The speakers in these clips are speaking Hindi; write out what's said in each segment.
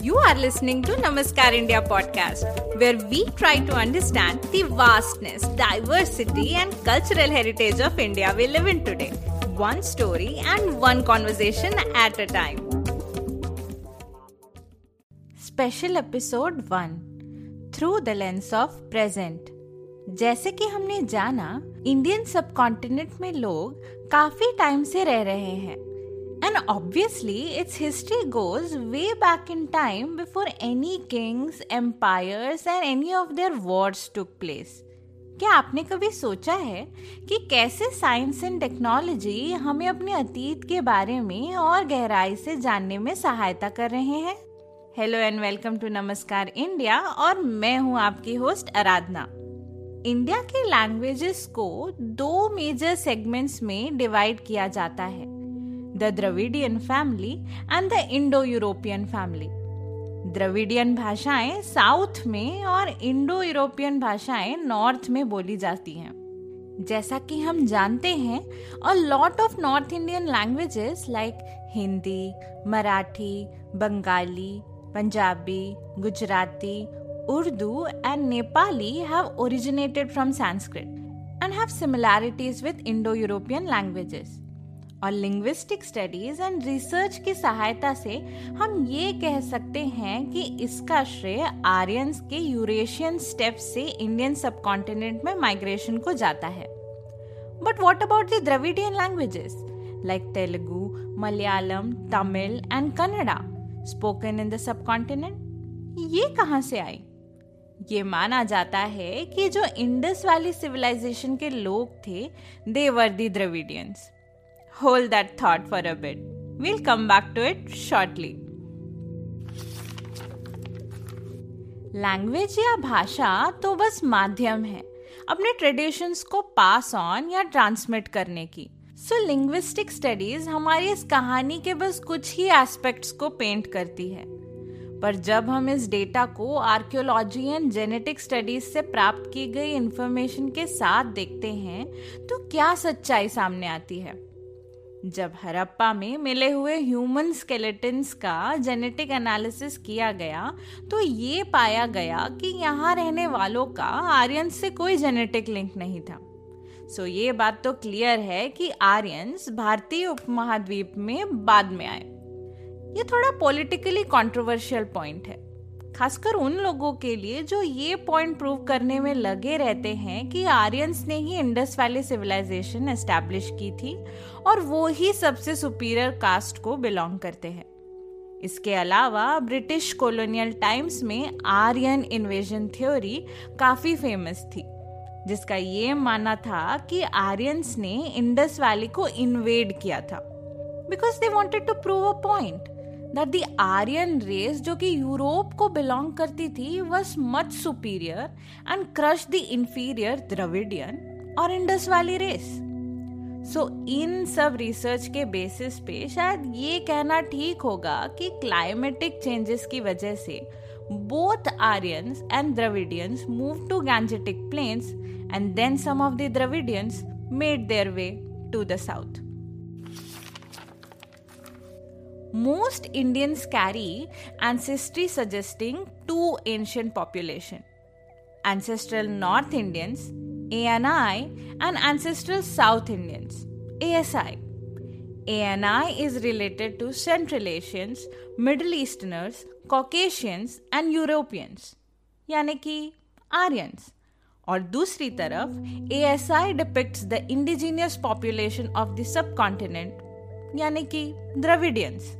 You are listening to Namaskar India podcast, where we try to understand the vastness, diversity, and cultural heritage of India we live in today. One story and one conversation at a time. Special Episode 1 Through the Lens of Present जैसे कि हमने जाना इंडियन सबकॉन्टिनेंट में लोग काफ़ी टाइम से रह रहे हैं And obviously, its history goes way back in time before any kings, empires, and any of their wars took place. क्या आपने कभी सोचा है कि कैसे साइंस एंड टेक्नोलॉजी हमें अपने अतीत के बारे में और गहराई से जानने में सहायता कर रहे हैं? Hello and welcome to Namaskar India और मैं हूँ आपकी होस्ट आराधना इंडिया के लैंग्वेजेस को दो मेजर सेगमेंट्स में डिवाइड किया जाता है. The Dravidian family and the Indo-European family. Dravidian भाषाएँ साउथ में और इंडो यूरोपियन भाषाएँ नॉर्थ में बोली जाती हैं जैसा कि हम जानते हैं a lot of north Indian languages like Hindi Marathi Bengali Punjabi Gujarati Urdu and Nepali have originated from Sanskrit and have similarities with Indo European languages और लिंग्विस्टिक स्टडीज़ एंड रिसर्च की सहायता से हम ये कह सकते हैं कि इसका श्रेय आर्यंस के यूरेशियन स्टेप से इंडियन सबकॉन्टिनेंट में माइग्रेशन को जाता है। But what about Dravidian languages like Telugu Malayalam Tamil and Kannada spoken in the subcontinent ये कहाँ से आई ये माना जाता है कि जो इंडस वाली सिविलाइजेशन के लोग थे they were the Dravidians Hold that thought for a bit. We'll come back to it shortly. Language या भाषा तो बस माध्यम है अपने ट्रेडिशंस को पास ऑन या ट्रांसमिट करने की सो लिंग्विस्टिक स्टडीज़ हमारी इस कहानी के बस कुछ ही एस्पेक्ट्स को पेंट करती है पर जब हम इस डेटा को आर्कियोलॉजी एंड जेनेटिक स्टडीज़ से प्राप्त की गई इंफॉर्मेशन के साथ देखते हैं तो क्या सच्चाई सामने आती है जब हरप्पा में मिले हुए ह्यूमन स्केलेटन्स का जेनेटिक एनालिसिस किया गया तो ये पाया गया कि यहाँ रहने वालों का आर्यन से कोई जेनेटिक लिंक नहीं था। सो ये बात तो क्लियर है कि आर्यंस भारतीय उपमहाद्वीप में बाद में आए। ये थोड़ा पॉलिटिकली कंट्रोवर्शियल पॉइंट है। खासकर उन लोगों के लिए जो ये पॉइंट प्रूव करने में लगे रहते हैं कि आर्यंस ने ही इंडस वैली सिविलाइजेशन एस्टैब्लिश की थी और वो ही सबसे सुपीरियर कास्ट को बिलोंग करते हैं। इसके अलावा ब्रिटिश कॉलोनियल टाइम्स में आर्यन इन्वेजन थ्योरी काफ़ी फ़ेमस थी, जिसका ये मानना था कि आर्यंस ने इंडस वैली को इन्वेड किया था। Because they wanted to prove a point that the Aryan race जो कि यूरोप को बिलोंग करती थी was much superior and crush the inferior Dravidian और इंडस वैली रेस सो इन सब रिसर्च के बेसिस पे शायद ये कहना ठीक होगा कि क्लाइमेटिक चेंजेस की वजह से both Aryans and Dravidians move to Gangetic plains and then some of the Dravidians made their way to the south most Indians carry ancestry suggesting two ancient population ancestral North Indians ANI and ancestral South Indians ASI. ANI is related to Central Asians, Middle Easterners, Caucasians and Europeans यानी कि आर्यंस और दूसरी तरफ ASI depicts the indigenous population of the subcontinent यानी कि द्रविडियंस।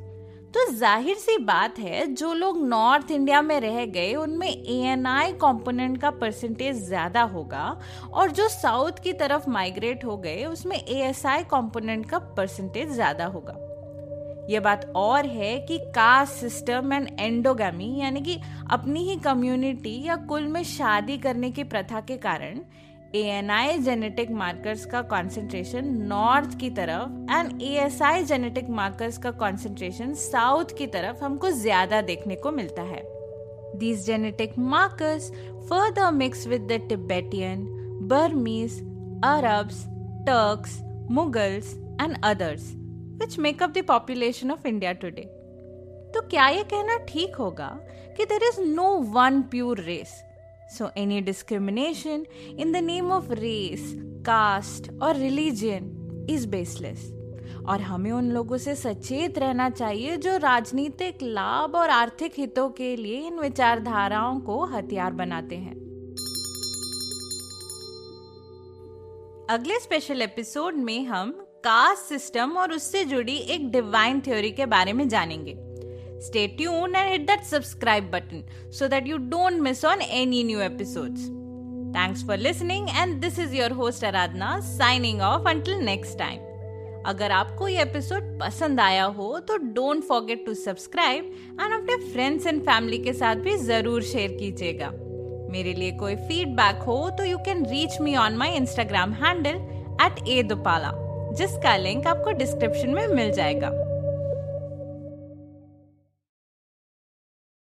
तो ज़ाहिर सी बात है, जो लोग नॉर्थ इंडिया में रह गए, उनमें ए एन आई कॉम्पोनेंट का परसेंटेज ज़्यादा होगा और जो साउथ की तरफ़ माइग्रेट हो गए, उसमें ए एस आई कॉम्पोनेंट का परसेंटेज ज़्यादा होगा। ये बात और है कि कास्ट सिस्टम एंड एंडोगामी, यानी कि अपनी ही कम्युनिटी या कुल में शादी करने की प्रथा के कारण A N I genetic markers का कॉन्सेंट्रेशन नॉर्थ की तरफ़ and A S I genetic markers का कॉन्सेंट्रेशन साउथ की तरफ़ हमको ज़्यादा देखने को मिलता है। These genetic markers further mix with the Tibetan Burmese Arabs Turks Mughals and others which make up the of India today तो क्या ये कहना ठीक होगा कि there is no one pure race so any discrimination in the name of race caste और रिलीजियन इज़ बेसलेस और हमें उन लोगों से सचेत रहना चाहिए जो राजनीतिक लाभ और आर्थिक हितों के लिए इन विचारधाराओं को हथियार बनाते हैं। अगले स्पेशल एपिसोड में हम कास्ट सिस्टम और उससे जुड़ी एक डिवाइन थ्योरी के बारे में जानेंगे। Stay tune and hit that subscribe button so that you don't miss on any new episodes thanks for listening and this is your host Aradhana signing off until next time अगर आपको ये एपिसोड पसंद आया हो तो don't forget to subscribe and अपने फ्रेंड्स एंड फैमिली के साथ भी ज़रूर शेयर कीजिएगा मेरे लिए कोई फीडबैक हो तो you can reach me on my Instagram handle at A Dupala जिसका लिंक आपको डिस्क्रिप्शन में मिल जाएगा